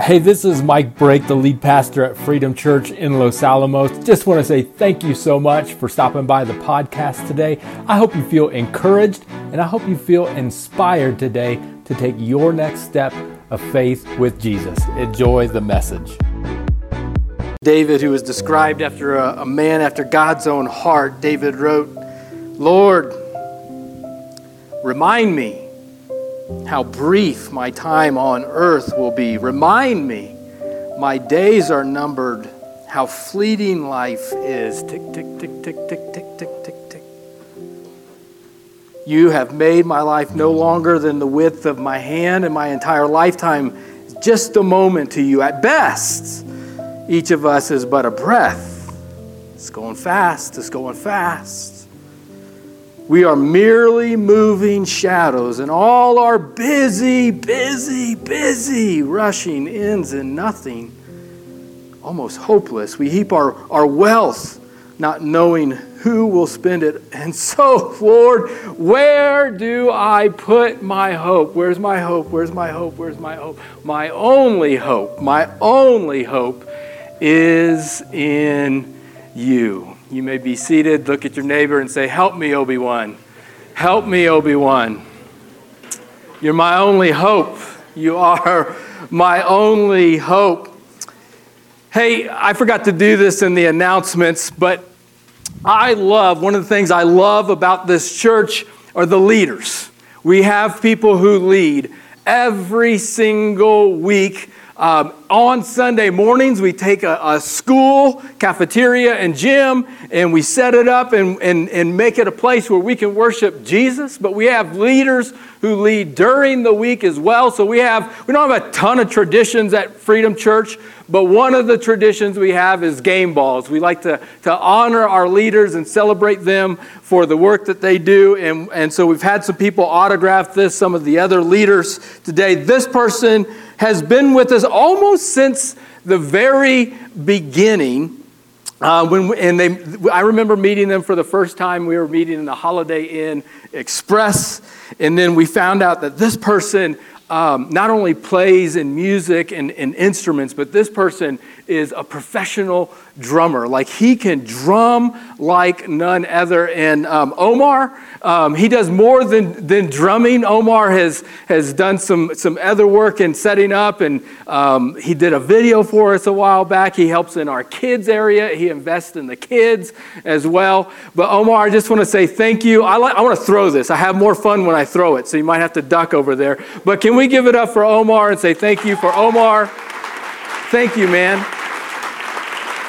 Hey, this is Mike Brake, the lead pastor at Freedom Church in Los Alamos. Just want to say thank you so much for stopping by the podcast today. I hope you feel encouraged and I hope you feel inspired today to take your next step of faith with Jesus. Enjoy the message. David, who was described after a, a man after God's own heart, David wrote, Lord, remind me how brief my time on earth will be. Remind me, my days are numbered, how fleeting life is. Tick, tick, tick, tick, tick, tick, tick, tick, tick. You have made my life no longer than the width of my hand, and my entire lifetime is just a moment to you. At best, each of us is but a breath. It's going fast, it's going fast. We are merely moving shadows, and all our busy, busy, busy rushing ends in nothing, almost hopeless. We heap our, our wealth, not knowing who will spend it. And so, Lord, where do I put my hope? Where's my hope? Where's my hope? Where's my hope? My only hope, my only hope is in you. You may be seated, look at your neighbor, and say, Help me, Obi Wan. Help me, Obi Wan. You're my only hope. You are my only hope. Hey, I forgot to do this in the announcements, but I love, one of the things I love about this church are the leaders. We have people who lead every single week um, on Sunday mornings, we take a, a, school, cafeteria, and gym, and we set it up and, and, and make it a place where we can worship Jesus. But we have leaders who lead during the week as well. So we have we don't have a ton of traditions at Freedom Church, but one of the traditions we have is game balls. We like to, to honor our leaders and celebrate them for the work that they do. And, and so we've had some people autograph this, some of the other leaders today. This person has been with us almost since the very beginning. Uh, when and they, I remember meeting them for the first time. We were meeting in the Holiday Inn Express, and then we found out that this person um, not only plays in music and, and instruments, but this person is a professional drummer. Like he can drum like none other. And um, Omar, um, he does more than, than drumming. Omar has, has done some, some other work in setting up, and um, he did a video for us a while back. He helps in our kids area, he invests in the kids as well. But Omar, I just want to say thank you. I, like, I want to throw this. I have more fun when I throw it, so you might have to duck over there. But can we give it up for Omar and say thank you for Omar? Thank you, man.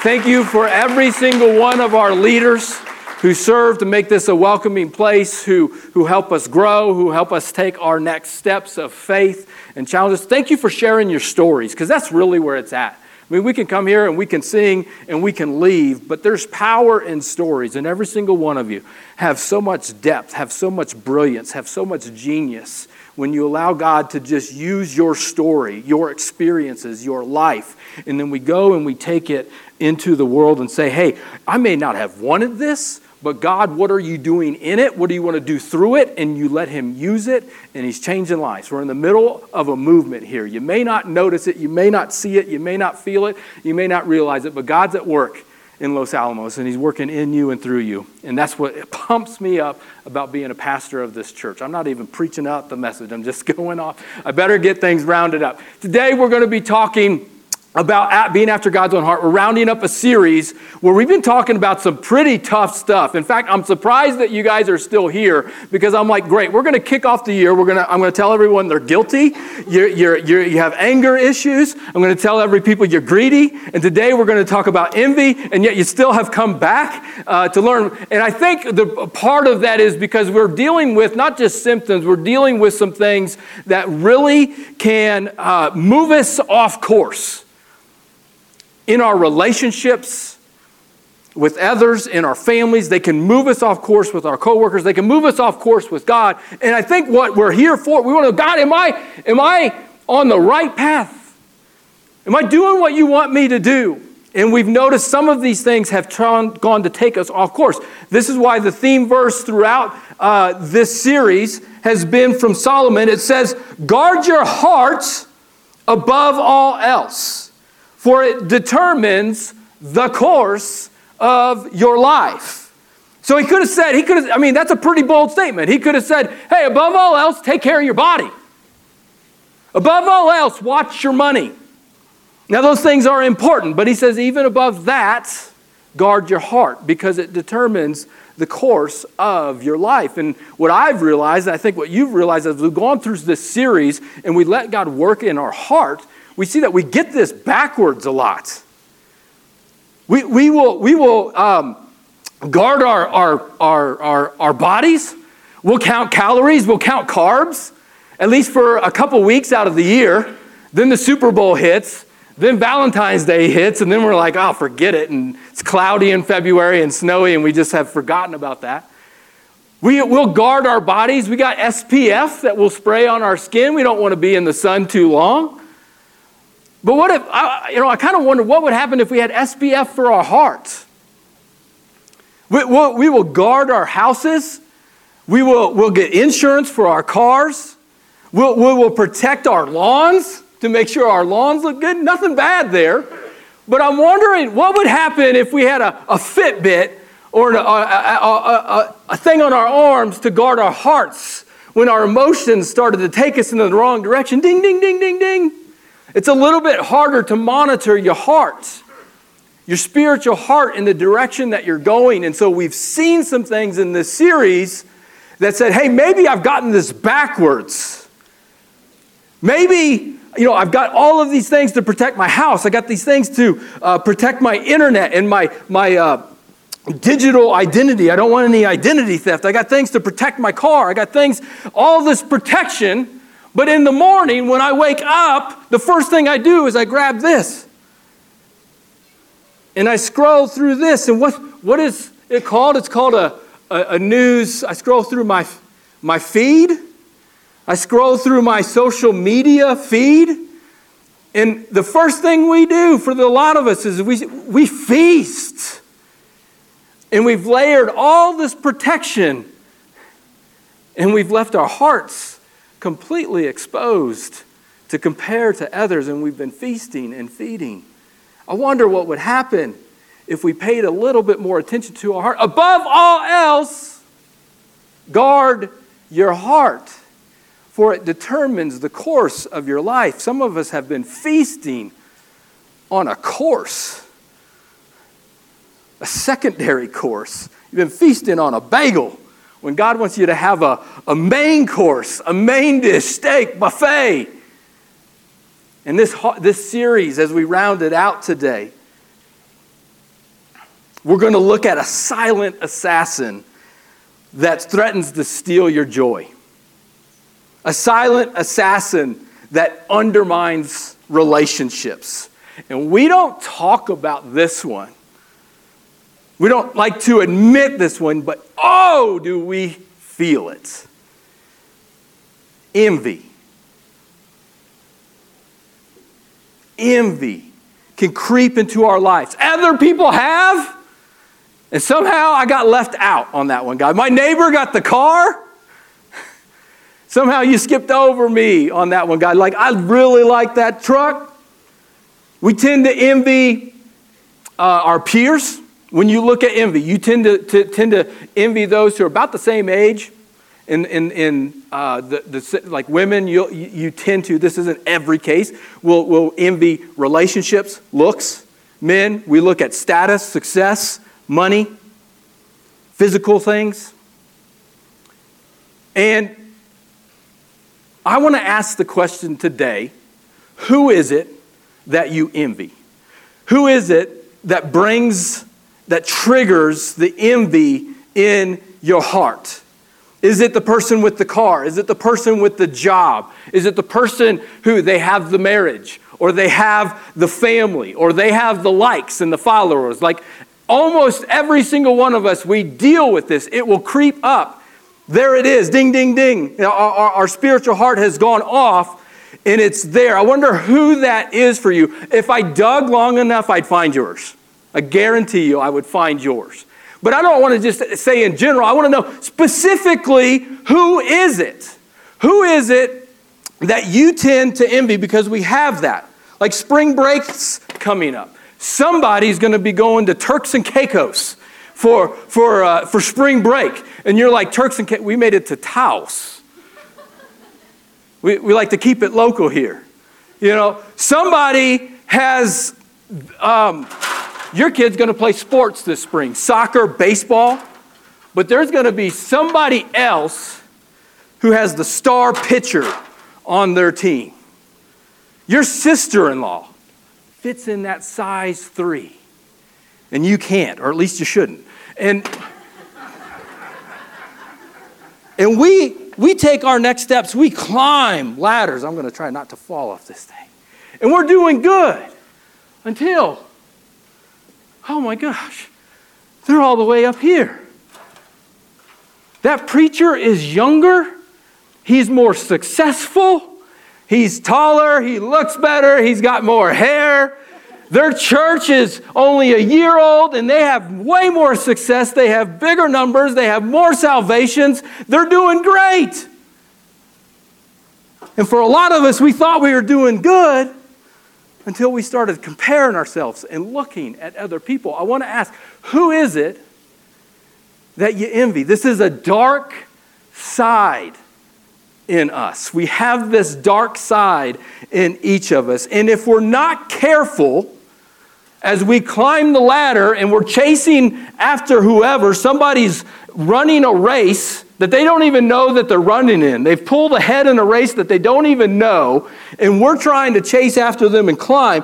Thank you for every single one of our leaders who serve to make this a welcoming place, who, who help us grow, who help us take our next steps of faith and challenges. Thank you for sharing your stories, because that's really where it's at. I mean, we can come here and we can sing and we can leave, but there's power in stories, and every single one of you have so much depth, have so much brilliance, have so much genius when you allow God to just use your story, your experiences, your life, and then we go and we take it into the world and say, hey, I may not have wanted this, but God, what are you doing in it? What do you want to do through it? And you let Him use it, and He's changing lives. We're in the middle of a movement here. You may not notice it, you may not see it, you may not feel it, you may not realize it, but God's at work in Los Alamos, and He's working in you and through you. And that's what pumps me up about being a pastor of this church. I'm not even preaching out the message, I'm just going off. I better get things rounded up. Today, we're going to be talking about being after God's own heart. We're rounding up a series where we've been talking about some pretty tough stuff. In fact, I'm surprised that you guys are still here because I'm like, great, we're going to kick off the year. We're going to, I'm going to tell everyone they're guilty. You're, you're, you're, you have anger issues. I'm going to tell every people you're greedy. And today we're going to talk about envy, and yet you still have come back uh, to learn. And I think the part of that is because we're dealing with not just symptoms, we're dealing with some things that really can uh, move us off course in our relationships with others, in our families. They can move us off course with our coworkers. They can move us off course with God. And I think what we're here for, we want to know, God, am I, am I on the right path? Am I doing what you want me to do? And we've noticed some of these things have gone to take us off course. This is why the theme verse throughout uh, this series has been from Solomon. It says, Guard your hearts above all else, for it determines the course of your life. So he could have said, he could have, I mean, that's a pretty bold statement. He could have said, hey, above all else, take care of your body. Above all else, watch your money. Now, those things are important, but he says, even above that, guard your heart because it determines the course of your life. And what I've realized, and I think what you've realized as we've gone through this series and we let God work in our heart, we see that we get this backwards a lot. We, we will, we will um, guard our, our, our, our, our bodies, we'll count calories, we'll count carbs, at least for a couple weeks out of the year. Then the Super Bowl hits, then Valentine's Day hits, and then we're like, oh, forget it. And it's cloudy in February and snowy, and we just have forgotten about that. We, will guard our bodies. We got SPF that we'll spray on our skin. We don't want to be in the sun too long. But what if, I, you know, I kind of wonder what would happen if we had SPF for our hearts? We, we'll, we will guard our houses. We will we'll get insurance for our cars. We'll, we will protect our lawns to make sure our lawns look good. Nothing bad there. But I'm wondering what would happen if we had a, a Fitbit or a, a, a, thing on our arms to guard our hearts when our emotions started to take us in the wrong direction. Ding, ding, ding, ding, ding. It's a little bit harder to monitor your heart, your spiritual heart in the direction that you're going. And so we've seen some things in this series that said, hey, maybe I've gotten this backwards. Maybe you know, I've got all of these things to protect my house. I got these things to uh, protect my internet and my, my uh, digital identity. I don't want any identity theft. I got things to protect my car. I got things, all this protection. But in the morning, when I wake up, the first thing I do is I grab this. And I scroll through this. And what, what is it called? It's called a, a, a news. I scroll through my, my feed I scroll through my social media feed, and the first thing we do for the, a lot of us is we, we feast. And we've layered all this protection, and we've left our hearts completely exposed to compare to others, and we've been feasting and feeding. I wonder what would happen if we paid a little bit more attention to our heart. Above all else, guard your heart for it determines the course of your life. Some of us have been feasting on a course, a secondary course. You've been feasting on a bagel when God wants you to have a, a main course, a main dish, steak, buffet. And this, this series, as we round it out today, we're going to look at a silent assassin that threatens to steal your joy a silent assassin that undermines relationships. And we don't talk about this one. We don't like to admit this one, but oh, do we feel it. Envy. Envy can creep into our lives. Other people have, and somehow I got left out on that one, God. My neighbor got the car. Somehow you skipped over me on that one, God. Like, I really like that truck. We tend to envy uh, our peers. When you look at envy, you tend to, to, tend to envy those who are about the same age. In, in, in uh, the, the, like women, you, you tend to, this isn't every case, we'll, we'll envy relationships, looks. Men, we look at status, success, money, physical things. And I want to ask the question today who is it that you envy? Who is it that brings, that triggers the envy in your heart? Is it the person with the car? Is it the person with the job? Is it the person who they have the marriage or they have the family or they have the likes and the followers? Like almost every single one of us, we deal with this. It will creep up there it is, ding, ding, ding. Our, our, our, spiritual heart has gone off and it's there. I wonder who that is for you. If I dug long enough, I'd find yours. I guarantee you I would find yours. But I don't want to just say in general, I want to know specifically who is it? Who is it that you tend to envy because we have that. Like spring breaks coming up. Somebody's going to be going to Turks and Caicos for, for, uh, for spring break. And you're like, Turks and Caicos, we made it to Taos. We, we like to keep it local here. You know, somebody has, um, your kid's going to play sports this spring soccer, baseball, but there's going to be somebody else who has the star pitcher on their team. Your sister in law fits in that size three, and you can't, or at least you shouldn't. And, and we, we take our next steps, we climb ladders. I'm going to try not to fall off this thing. And we're doing good until, oh my gosh, they're all the way up here. That preacher is younger, he's more successful, he's taller, he looks better, he's got more hair. Their church is only a year old and they have way more success. They have bigger numbers, they have more salvations. They're doing great. And for a lot of us, we thought we were doing good until we started comparing ourselves and looking at other people. I want to ask who is it that you envy? This is a dark side in us. We have this dark side in each of us. And if we're not careful, as we climb the ladder and we're chasing after whoever, somebody's running a race that they don't even know that they're running in. They've pulled ahead in a race that they don't even know, and we're trying to chase after them and climb.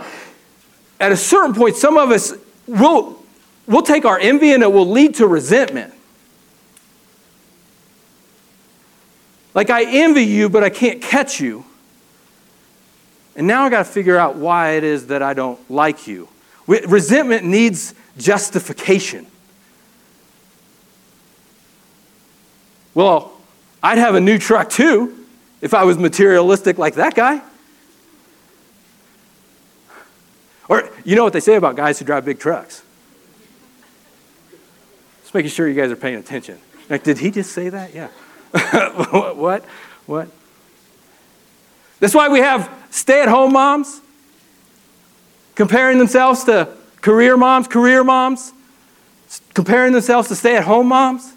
At a certain point, some of us will we'll take our envy and it will lead to resentment. Like, I envy you, but I can't catch you. And now I got to figure out why it is that I don't like you. Resentment needs justification. Well, I'd have a new truck too if I was materialistic like that guy. Or, you know what they say about guys who drive big trucks? Just making sure you guys are paying attention. Like, did he just say that? Yeah. what? What? That's why we have stay at home moms comparing themselves to career moms, career moms, comparing themselves to stay at home moms.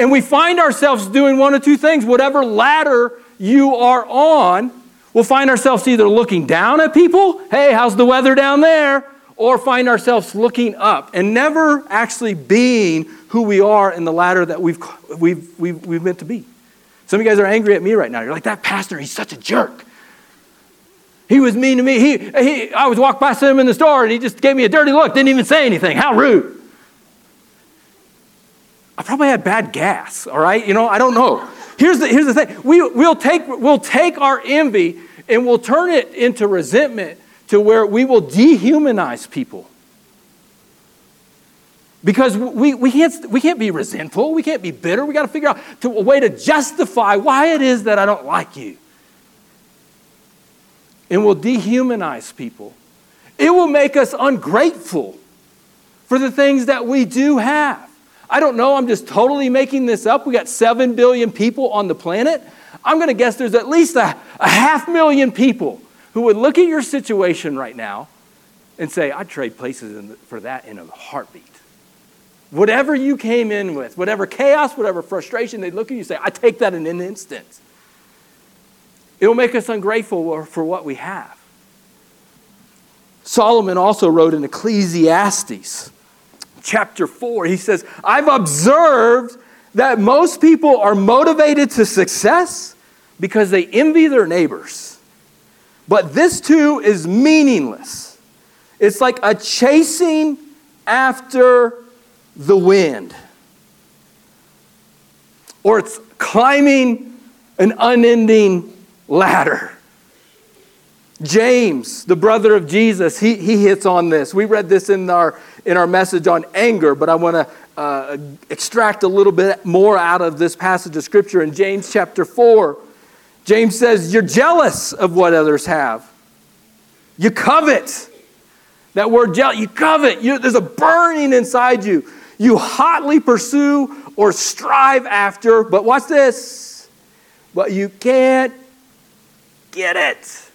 And we find ourselves doing one of two things. Whatever ladder you are on, we'll find ourselves either looking down at people, hey, how's the weather down there? Or find ourselves looking up and never actually being who we are in the ladder that we've, we've, we've, we've meant to be. Some of you guys are angry at me right now. You're like, that pastor, he's such a jerk. He was mean to me. He, he, I was walking by him in the store and he just gave me a dirty look, didn't even say anything. How rude. I probably had bad gas, all right? You know, I don't know. Here's the, here's the thing we, we'll, take, we'll take our envy and we'll turn it into resentment to where we will dehumanize people. Because we, we, can't, we can't be resentful, we can't be bitter. We got to figure out to, a way to justify why it is that I don't like you. And we'll dehumanize people. It will make us ungrateful for the things that we do have. I don't know, I'm just totally making this up. We got 7 billion people on the planet. I'm going to guess there's at least a, a half million people who would look at your situation right now and say, I'd trade places the, for that in a heartbeat. Whatever you came in with, whatever chaos, whatever frustration, they'd look at you and say, I take that in an instant. It will make us ungrateful for what we have. Solomon also wrote in Ecclesiastes chapter 4, he says, I've observed that most people are motivated to success because they envy their neighbors. But this too is meaningless. It's like a chasing after the wind, or it's climbing an unending ladder. James, the brother of Jesus, he, he hits on this. We read this in our, in our message on anger, but I want to uh, extract a little bit more out of this passage of Scripture in James chapter 4. James says, You're jealous of what others have, you covet. That word jealous, you covet. You, there's a burning inside you. You hotly pursue or strive after, but what's this? But you can't get it.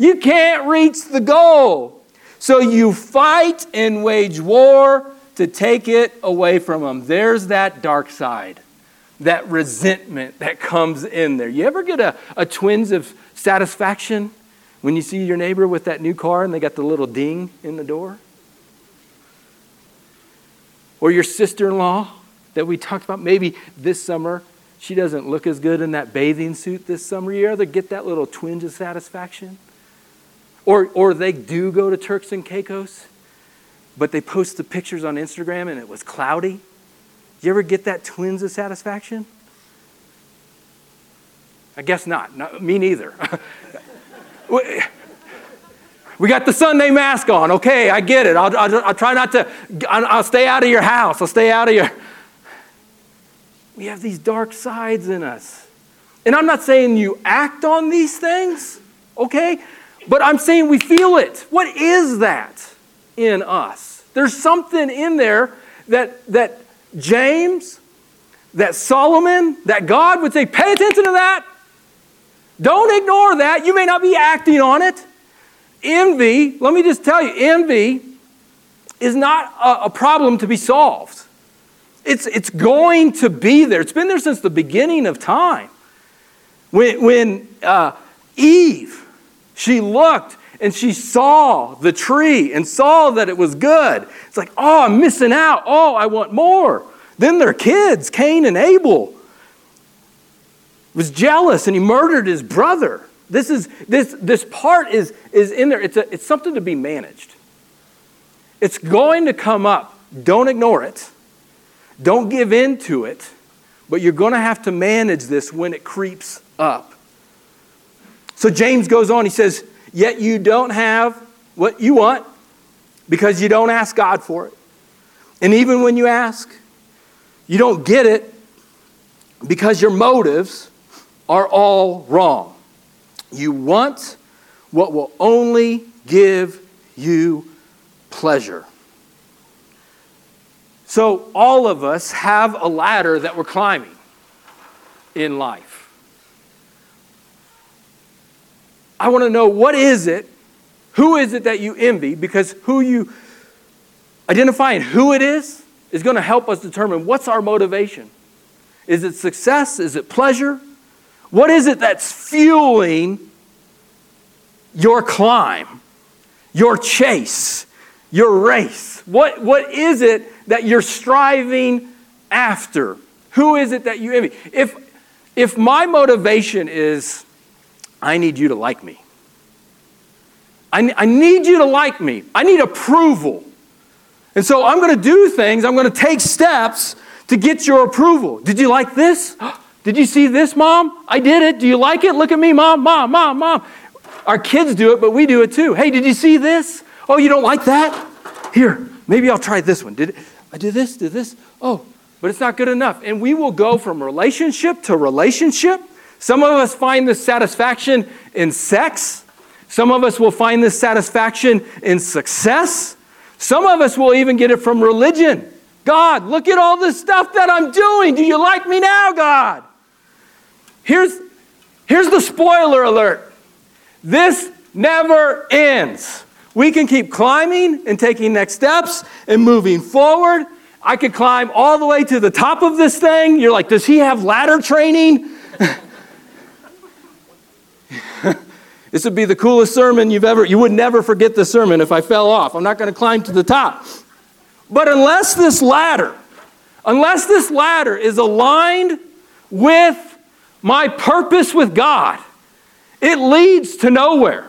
You can't reach the goal. So you fight and wage war to take it away from them. There's that dark side, that resentment that comes in there. You ever get a, a twinge of satisfaction when you see your neighbor with that new car and they got the little ding in the door? Or your sister in law that we talked about maybe this summer, she doesn't look as good in that bathing suit this summer. You ever get that little twinge of satisfaction? Or, or they do go to Turks and Caicos, but they post the pictures on Instagram and it was cloudy. You ever get that twinge of satisfaction? I guess not. No, me neither. we got the Sunday mask on. Okay, I get it. I'll, I'll, I'll try not to, I'll, I'll stay out of your house. I'll stay out of your. We have these dark sides in us. And I'm not saying you act on these things, okay? But I'm saying we feel it. What is that in us? There's something in there that, that James, that Solomon, that God would say, pay attention to that. Don't ignore that. You may not be acting on it. Envy, let me just tell you, envy is not a, a problem to be solved. It's, it's going to be there. It's been there since the beginning of time. When, when uh, Eve, she looked and she saw the tree and saw that it was good. It's like, oh, I'm missing out. Oh, I want more. Then their kids, Cain and Abel, was jealous and he murdered his brother. This is this this part is is in there. It's a, it's something to be managed. It's going to come up. Don't ignore it. Don't give in to it. But you're going to have to manage this when it creeps up. So James goes on, he says, Yet you don't have what you want because you don't ask God for it. And even when you ask, you don't get it because your motives are all wrong. You want what will only give you pleasure. So, all of us have a ladder that we're climbing in life. I want to know what is it? Who is it that you envy? Because who you identifying who it is is going to help us determine what's our motivation. Is it success? Is it pleasure? What is it that's fueling your climb, your chase, your race? What, what is it that you're striving after? Who is it that you envy? If, if my motivation is I need you to like me. I, I need you to like me. I need approval. And so I'm going to do things, I'm going to take steps to get your approval. Did you like this? Did you see this, mom? I did it. Do you like it? Look at me, mom, mom, mom, mom. Our kids do it, but we do it too. Hey, did you see this? Oh, you don't like that? Here, maybe I'll try this one. Did I did this? Did this? Oh, but it's not good enough. And we will go from relationship to relationship some of us find this satisfaction in sex. Some of us will find this satisfaction in success. Some of us will even get it from religion. God, look at all this stuff that I'm doing. Do you like me now, God? Here's, here's the spoiler alert this never ends. We can keep climbing and taking next steps and moving forward. I could climb all the way to the top of this thing. You're like, does he have ladder training? this would be the coolest sermon you've ever, you would never forget the sermon if I fell off. I'm not going to climb to the top. But unless this ladder, unless this ladder is aligned with my purpose with God, it leads to nowhere.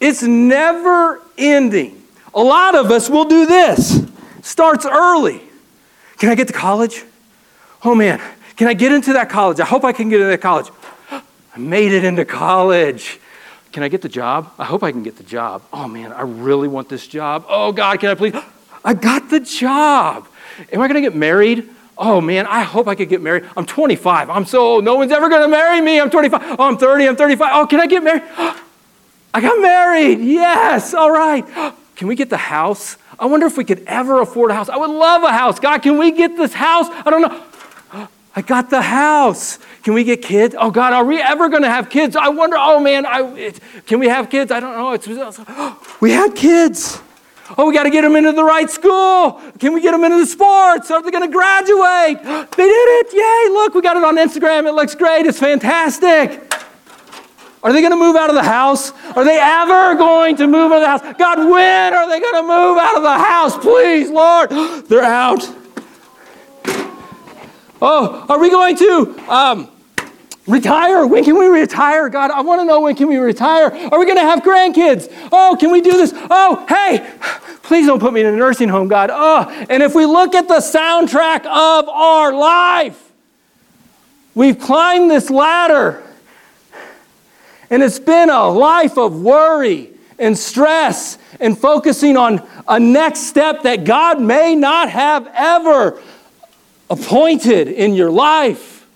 It's never ending. A lot of us will do this. Starts early. Can I get to college? Oh man, can I get into that college? I hope I can get into that college. I made it into college. Can I get the job? I hope I can get the job. Oh man, I really want this job. Oh God, can I please? I got the job. Am I going to get married? Oh man, I hope I could get married. I'm 25. I'm so old. No one's ever going to marry me. I'm 25. Oh, I'm 30. I'm 35. Oh, can I get married? I got married. Yes. All right. Can we get the house? I wonder if we could ever afford a house. I would love a house. God, can we get this house? I don't know. I got the house. Can we get kids? Oh God, are we ever going to have kids? I wonder. Oh man, I, it, can we have kids? I don't know. It's, we had kids. Oh, we got to get them into the right school. Can we get them into the sports? Are they going to graduate? They did it. Yay. Look, we got it on Instagram. It looks great. It's fantastic. Are they going to move out of the house? Are they ever going to move out of the house? God, when are they going to move out of the house? Please, Lord. They're out. Oh, are we going to um, retire? When can we retire? God, I want to know when can we retire? Are we going to have grandkids? Oh, can we do this? Oh, hey, please don't put me in a nursing home, God. Oh, and if we look at the soundtrack of our life, we've climbed this ladder, and it's been a life of worry and stress and focusing on a next step that God may not have ever appointed in your life.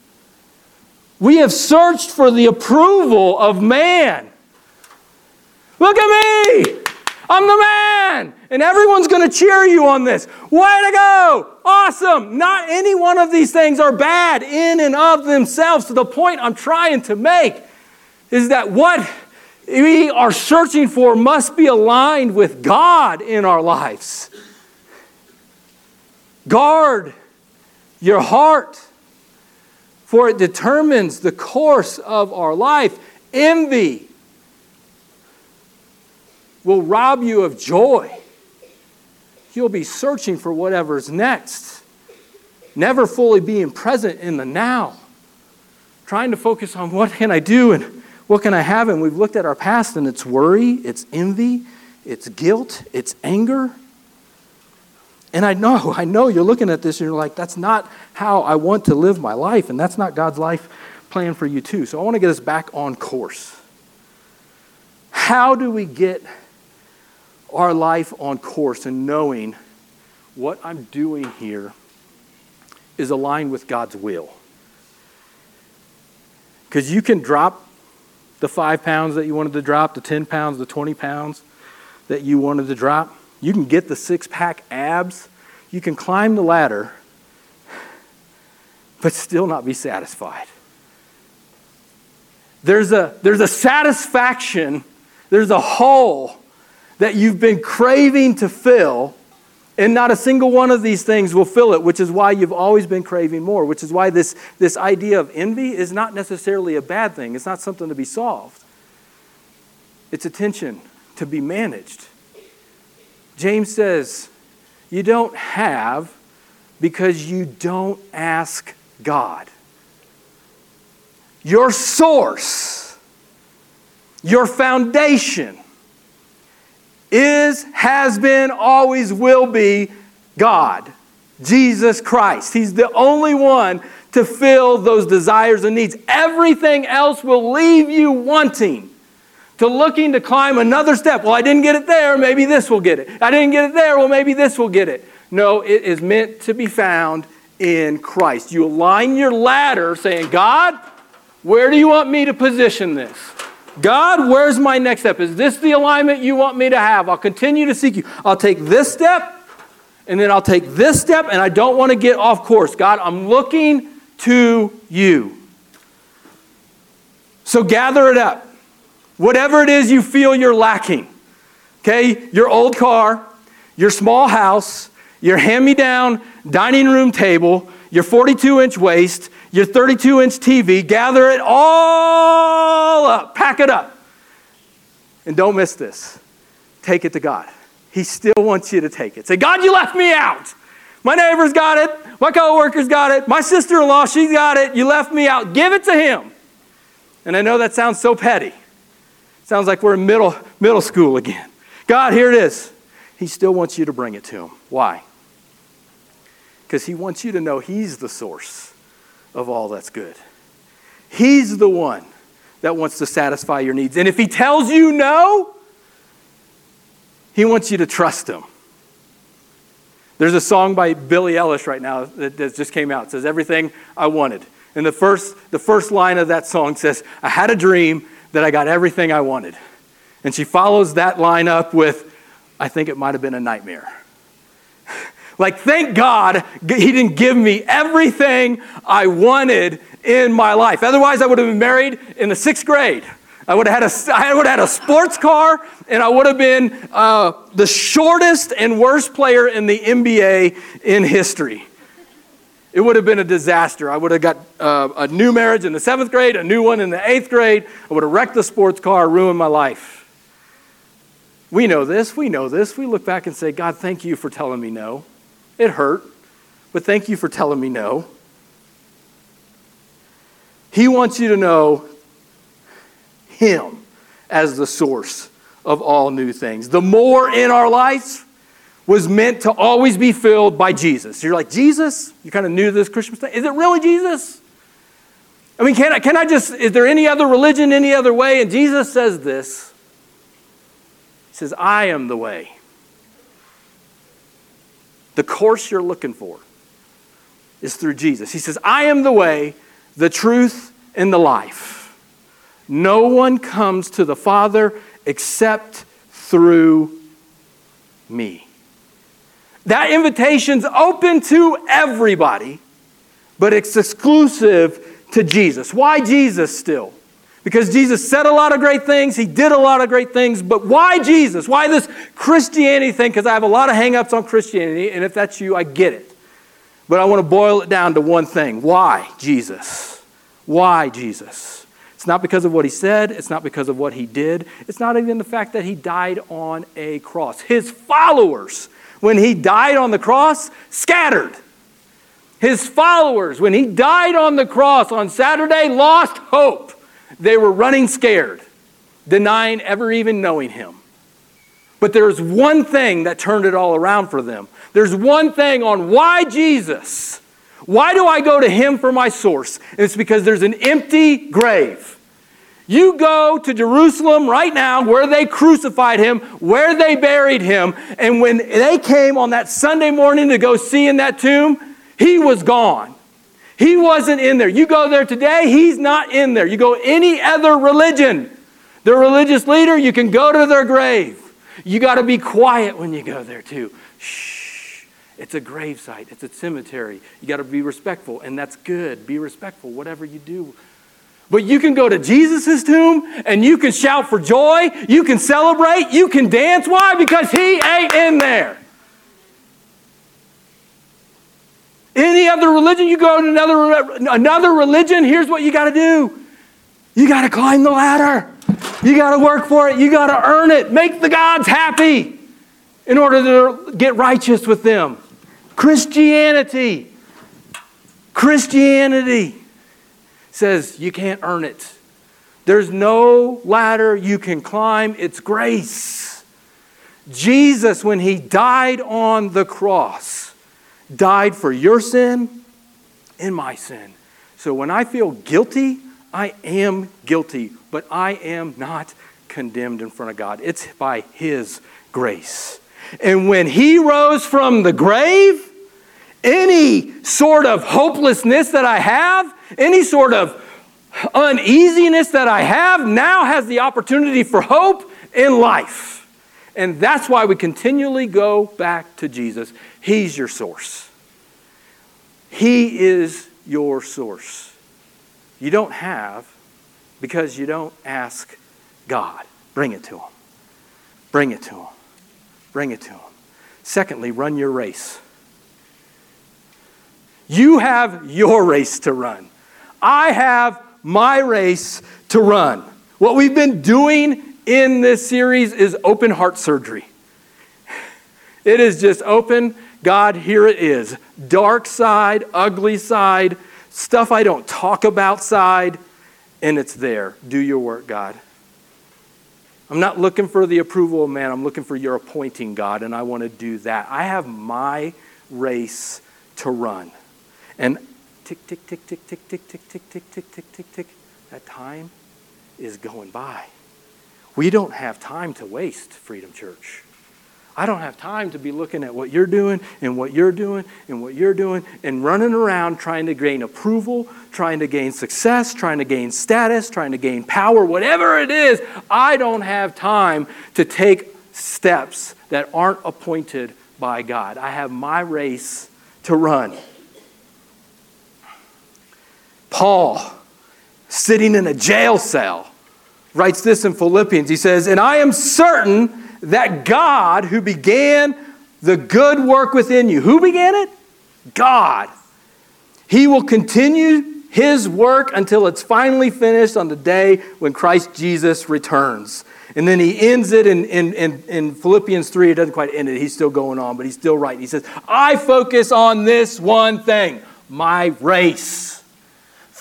We have searched for the approval of man. Look at me! I'm the man! And everyone's gonna cheer you on this. Way to go! Awesome! Not any one of these things are bad in and of themselves. So, the point I'm trying to make is that what we are searching for must be aligned with God in our lives. Guard your heart, for it determines the course of our life. Envy will rob you of joy. You'll be searching for whatever's next, never fully being present in the now, trying to focus on what can I do and what can I have. And we've looked at our past, and it's worry, it's envy, it's guilt, it's anger. And I know, I know you're looking at this and you're like, that's not how I want to live my life, and that's not God's life plan for you too. So I want to get us back on course. How do we get our life on course and knowing what I'm doing here is aligned with God's will? Because you can drop the five pounds that you wanted to drop, the 10 pounds, the 20 pounds that you wanted to drop you can get the six pack abs. You can climb the ladder, but still not be satisfied. There's a, there's a satisfaction, there's a hole that you've been craving to fill, and not a single one of these things will fill it, which is why you've always been craving more, which is why this, this idea of envy is not necessarily a bad thing. It's not something to be solved, it's a tension to be managed. James says, You don't have because you don't ask God. Your source, your foundation is, has been, always will be God, Jesus Christ. He's the only one to fill those desires and needs. Everything else will leave you wanting to looking to climb another step. Well, I didn't get it there, maybe this will get it. I didn't get it there, well, maybe this will get it. No, it is meant to be found in Christ. You align your ladder saying, God, where do you want me to position this? God, where's my next step? Is this the alignment you want me to have? I'll continue to seek you. I'll take this step, and then I'll take this step, and I don't want to get off course. God, I'm looking to you. So gather it up. Whatever it is you feel you're lacking, okay? Your old car, your small house, your hand me down dining room table, your 42 inch waist, your 32 inch TV, gather it all up, pack it up. And don't miss this. Take it to God. He still wants you to take it. Say, God, you left me out. My neighbor's got it. My coworker's got it. My sister in law, she's got it. You left me out. Give it to him. And I know that sounds so petty. Sounds like we're in middle, middle school again. God, here it is. He still wants you to bring it to him. Why? Because he wants you to know he's the source of all that's good. He's the one that wants to satisfy your needs. And if he tells you no, he wants you to trust him. There's a song by Billie Eilish right now that just came out. It says, Everything I Wanted. And the first, the first line of that song says, I had a dream that I got everything I wanted. And she follows that line up with, I think it might have been a nightmare. Like, thank God he didn't give me everything I wanted in my life. Otherwise, I would have been married in the sixth grade. I would have had a, I would have had a sports car, and I would have been uh, the shortest and worst player in the NBA in history. It would have been a disaster. I would have got uh, a new marriage in the seventh grade, a new one in the eighth grade. I would have wrecked the sports car, ruined my life. We know this. We know this. We look back and say, God, thank you for telling me no. It hurt, but thank you for telling me no. He wants you to know Him as the source of all new things. The more in our life was meant to always be filled by Jesus. You're like, Jesus? You kind of new to this Christian thing. Is it really Jesus? I mean, can I, can I just, is there any other religion, any other way? And Jesus says this He says, I am the way. The course you're looking for is through Jesus. He says, I am the way, the truth, and the life. No one comes to the Father except through me. That invitation's open to everybody, but it's exclusive to Jesus. Why Jesus still? Because Jesus said a lot of great things, he did a lot of great things, but why Jesus? Why this Christianity thing? Because I have a lot of hangups on Christianity, and if that's you, I get it. But I want to boil it down to one thing why Jesus? Why Jesus? It's not because of what he said, it's not because of what he did, it's not even the fact that he died on a cross. His followers, when he died on the cross, scattered. His followers, when he died on the cross on Saturday, lost hope. They were running scared, denying ever even knowing him. But there's one thing that turned it all around for them. There's one thing on why Jesus. Why do I go to him for my source? And it's because there's an empty grave. You go to Jerusalem right now where they crucified him, where they buried him, and when they came on that Sunday morning to go see in that tomb, he was gone. He wasn't in there. You go there today, he's not in there. You go any other religion, the religious leader, you can go to their grave. You got to be quiet when you go there too. Shh. It's a grave site. It's a cemetery. You got to be respectful, and that's good. Be respectful, whatever you do. But you can go to Jesus' tomb and you can shout for joy. You can celebrate. You can dance. Why? Because he ain't in there. Any other religion, you go to another, another religion, here's what you got to do you got to climb the ladder. You got to work for it. You got to earn it. Make the gods happy in order to get righteous with them. Christianity. Christianity says you can't earn it. There's no ladder you can climb, it's grace. Jesus, when he died on the cross, died for your sin and my sin. So when I feel guilty, I am guilty, but I am not condemned in front of God. It's by His grace. And when He rose from the grave, any sort of hopelessness that I have, any sort of uneasiness that I have, now has the opportunity for hope in life. And that's why we continually go back to Jesus. He's your source. He is your source. You don't have because you don't ask God. Bring it to Him. Bring it to Him. Bring it to Him. Secondly, run your race. You have your race to run. I have my race to run. What we've been doing in this series is open heart surgery. It is just open, God, here it is. Dark side, ugly side, stuff I don't talk about side, and it's there. Do your work, God. I'm not looking for the approval of man. I'm looking for your appointing, God, and I want to do that. I have my race to run. And tick, tick, tick, tick, tick, tick, tick, tick, tick, tick, tick, tick, tick. That time is going by. We don't have time to waste, Freedom Church. I don't have time to be looking at what you're doing and what you're doing and what you're doing and running around trying to gain approval, trying to gain success, trying to gain status, trying to gain power, whatever it is. I don't have time to take steps that aren't appointed by God. I have my race to run. Paul, sitting in a jail cell, writes this in Philippians. He says, And I am certain that God, who began the good work within you, who began it? God. He will continue his work until it's finally finished on the day when Christ Jesus returns. And then he ends it in, in, in, in, Philippians 3. It doesn't quite end it. He's still going on, but he's still right. He says, I focus on this one thing my race.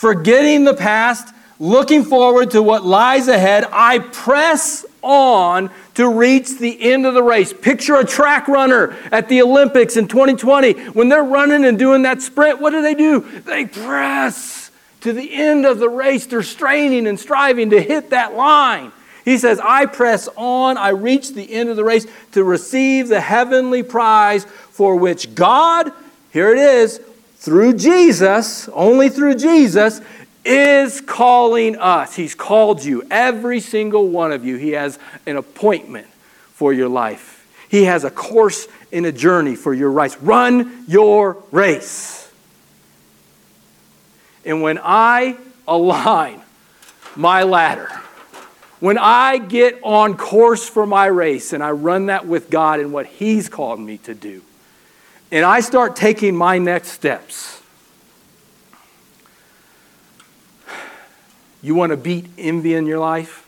Forgetting the past, looking forward to what lies ahead, I press on to reach the end of the race. Picture a track runner at the Olympics in 2020. When they're running and doing that sprint, what do they do? They press to the end of the race. They're straining and striving to hit that line. He says, I press on, I reach the end of the race to receive the heavenly prize for which God, here it is, through Jesus, only through Jesus, is calling us. He's called you, every single one of you. He has an appointment for your life, He has a course in a journey for your race. Run your race. And when I align my ladder, when I get on course for my race and I run that with God and what He's called me to do, and I start taking my next steps, you want to beat envy in your life?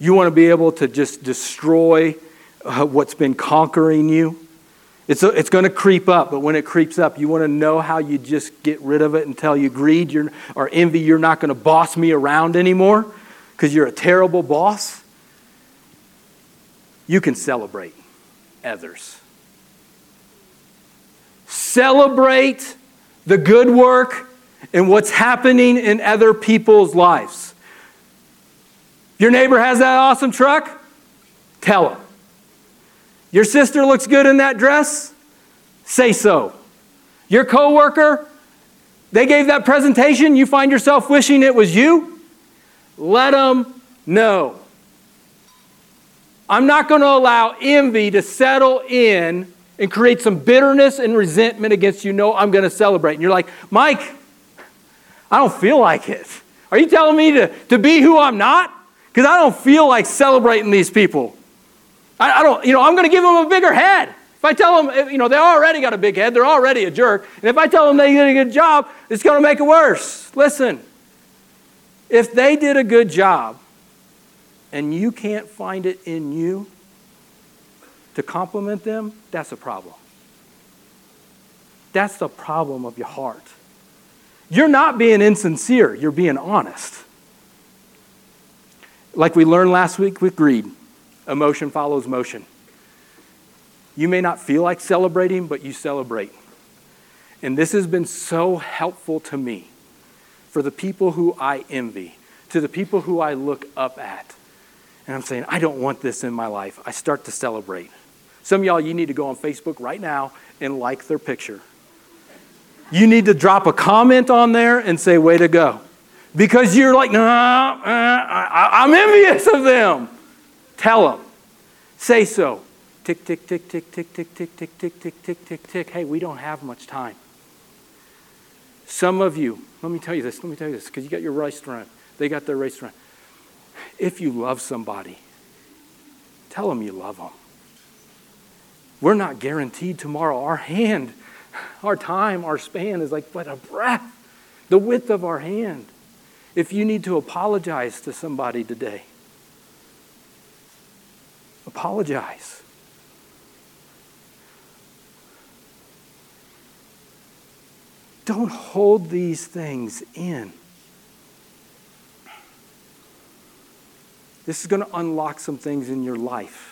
You want to be able to just destroy uh, what's been conquering you? It's, a, it's going to creep up, but when it creeps up, you want to know how you just get rid of it until you greed you're, or envy, you're not going to boss me around anymore because you're a terrible boss, you can celebrate others. Celebrate the good work and what's happening in other people's lives. Your neighbor has that awesome truck? Tell him. Your sister looks good in that dress? Say so. Your coworker, they gave that presentation, you find yourself wishing it was you? Let them know. I'm not going to allow envy to settle in and create some bitterness and resentment against you. No, I'm going to celebrate. And you're like, Mike, I don't feel like it. Are you telling me to, to be who I'm not? Because I don't feel like celebrating these people. I, I don't, you know, I'm going to give them a bigger head. If I tell them, eh, you know, they already got a big head, they're already a jerk. And if I tell them they did a good job, it's going to make it worse. Listen, if they did a good job and you can't find it in you to compliment them, that's a problem. That's the problem of your heart. You're not being insincere, you're being honest. Like we learned last week with greed, emotion follows motion. You may not feel like celebrating, but you celebrate. And this has been so helpful to me for the people who I envy, to the people who I look up at. And I'm saying, I don't want this in my life. I start to celebrate. Some of y'all, you need to go on Facebook right now and like their picture. You need to drop a comment on there and say, way to go. Because you're like, no, nah, uh, I'm envious of them. Tell them. Say so. Tick, tick, tick, tick, tick, tick, tick, tick, tick, tick, tick, tick, tick. Hey, we don't have much time. Some of you, let me tell you this, let me tell you this, because you got your race restaurant, they got their race restaurant. If you love somebody, tell them you love them. We're not guaranteed tomorrow. Our hand, our time, our span is like but a breath, the width of our hand. If you need to apologize to somebody today, apologize. Don't hold these things in. This is going to unlock some things in your life.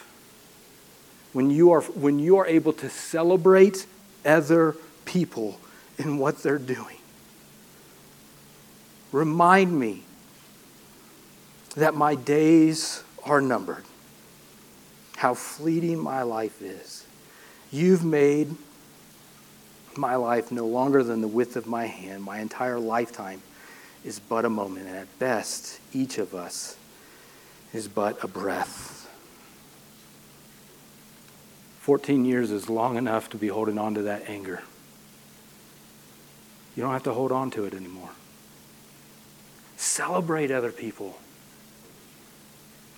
When you are, when you are able to celebrate other people in what they're doing. Remind me that my days are numbered, how fleeting my life is. You've made my life no longer than the width of my hand. My entire lifetime is but a moment, and at best, each of us is but a breath. 14 years is long enough to be holding on to that anger. You don't have to hold on to it anymore. Celebrate other people.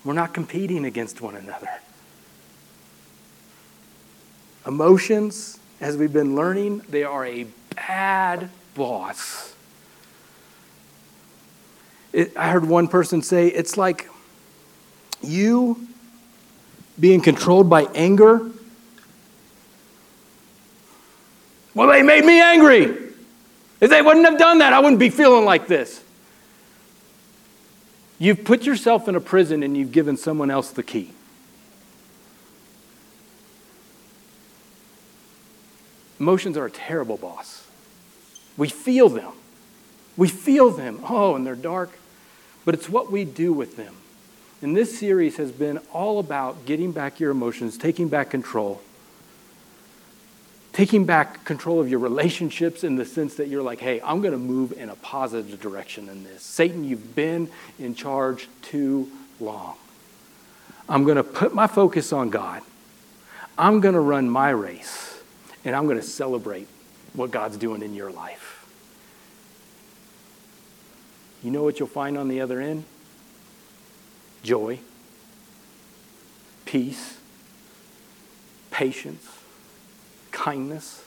We're not competing against one another. Emotions, as we've been learning, they are a bad boss. It, I heard one person say it's like you being controlled by anger. Well, they made me angry. If they wouldn't have done that, I wouldn't be feeling like this. You've put yourself in a prison and you've given someone else the key. Emotions are a terrible boss. We feel them. We feel them. Oh, and they're dark. But it's what we do with them. And this series has been all about getting back your emotions, taking back control, taking back control of your relationships in the sense that you're like, hey, I'm going to move in a positive direction in this. Satan, you've been in charge too long. I'm going to put my focus on God. I'm going to run my race, and I'm going to celebrate what God's doing in your life. You know what you'll find on the other end? Joy, peace, patience, kindness.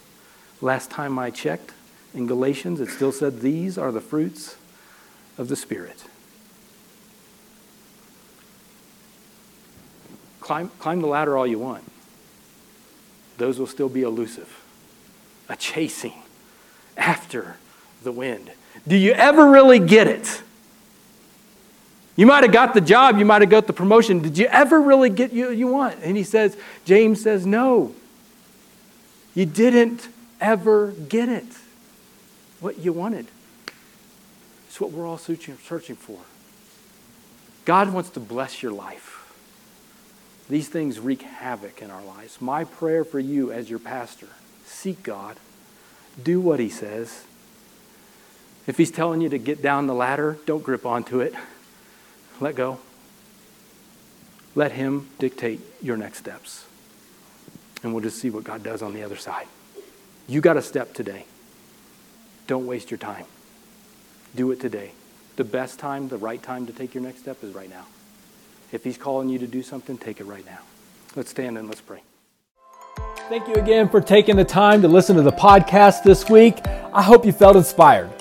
Last time I checked in Galatians, it still said these are the fruits of the Spirit. Climb, climb the ladder all you want. Those will still be elusive, a chasing after the wind. Do you ever really get it? You might have got the job, you might have got the promotion. Did you ever really get what you want? And he says, James says, no. You didn't ever get it. What you wanted. It's what we're all searching, for. God wants to bless your life. These things wreak havoc in our lives. My prayer for you as your pastor seek God, do what he says, if he's telling you to get down the ladder, don't grip onto it. Let go. Let him dictate your next steps. And we'll just see what God does on the other side. You got a step today. Don't waste your time. Do it today. The best time, the right time to take your next step is right now. If he's calling you to do something, take it right now. Let's stand and let's pray. Thank you again for taking the time to listen to the podcast this week. I hope you felt inspired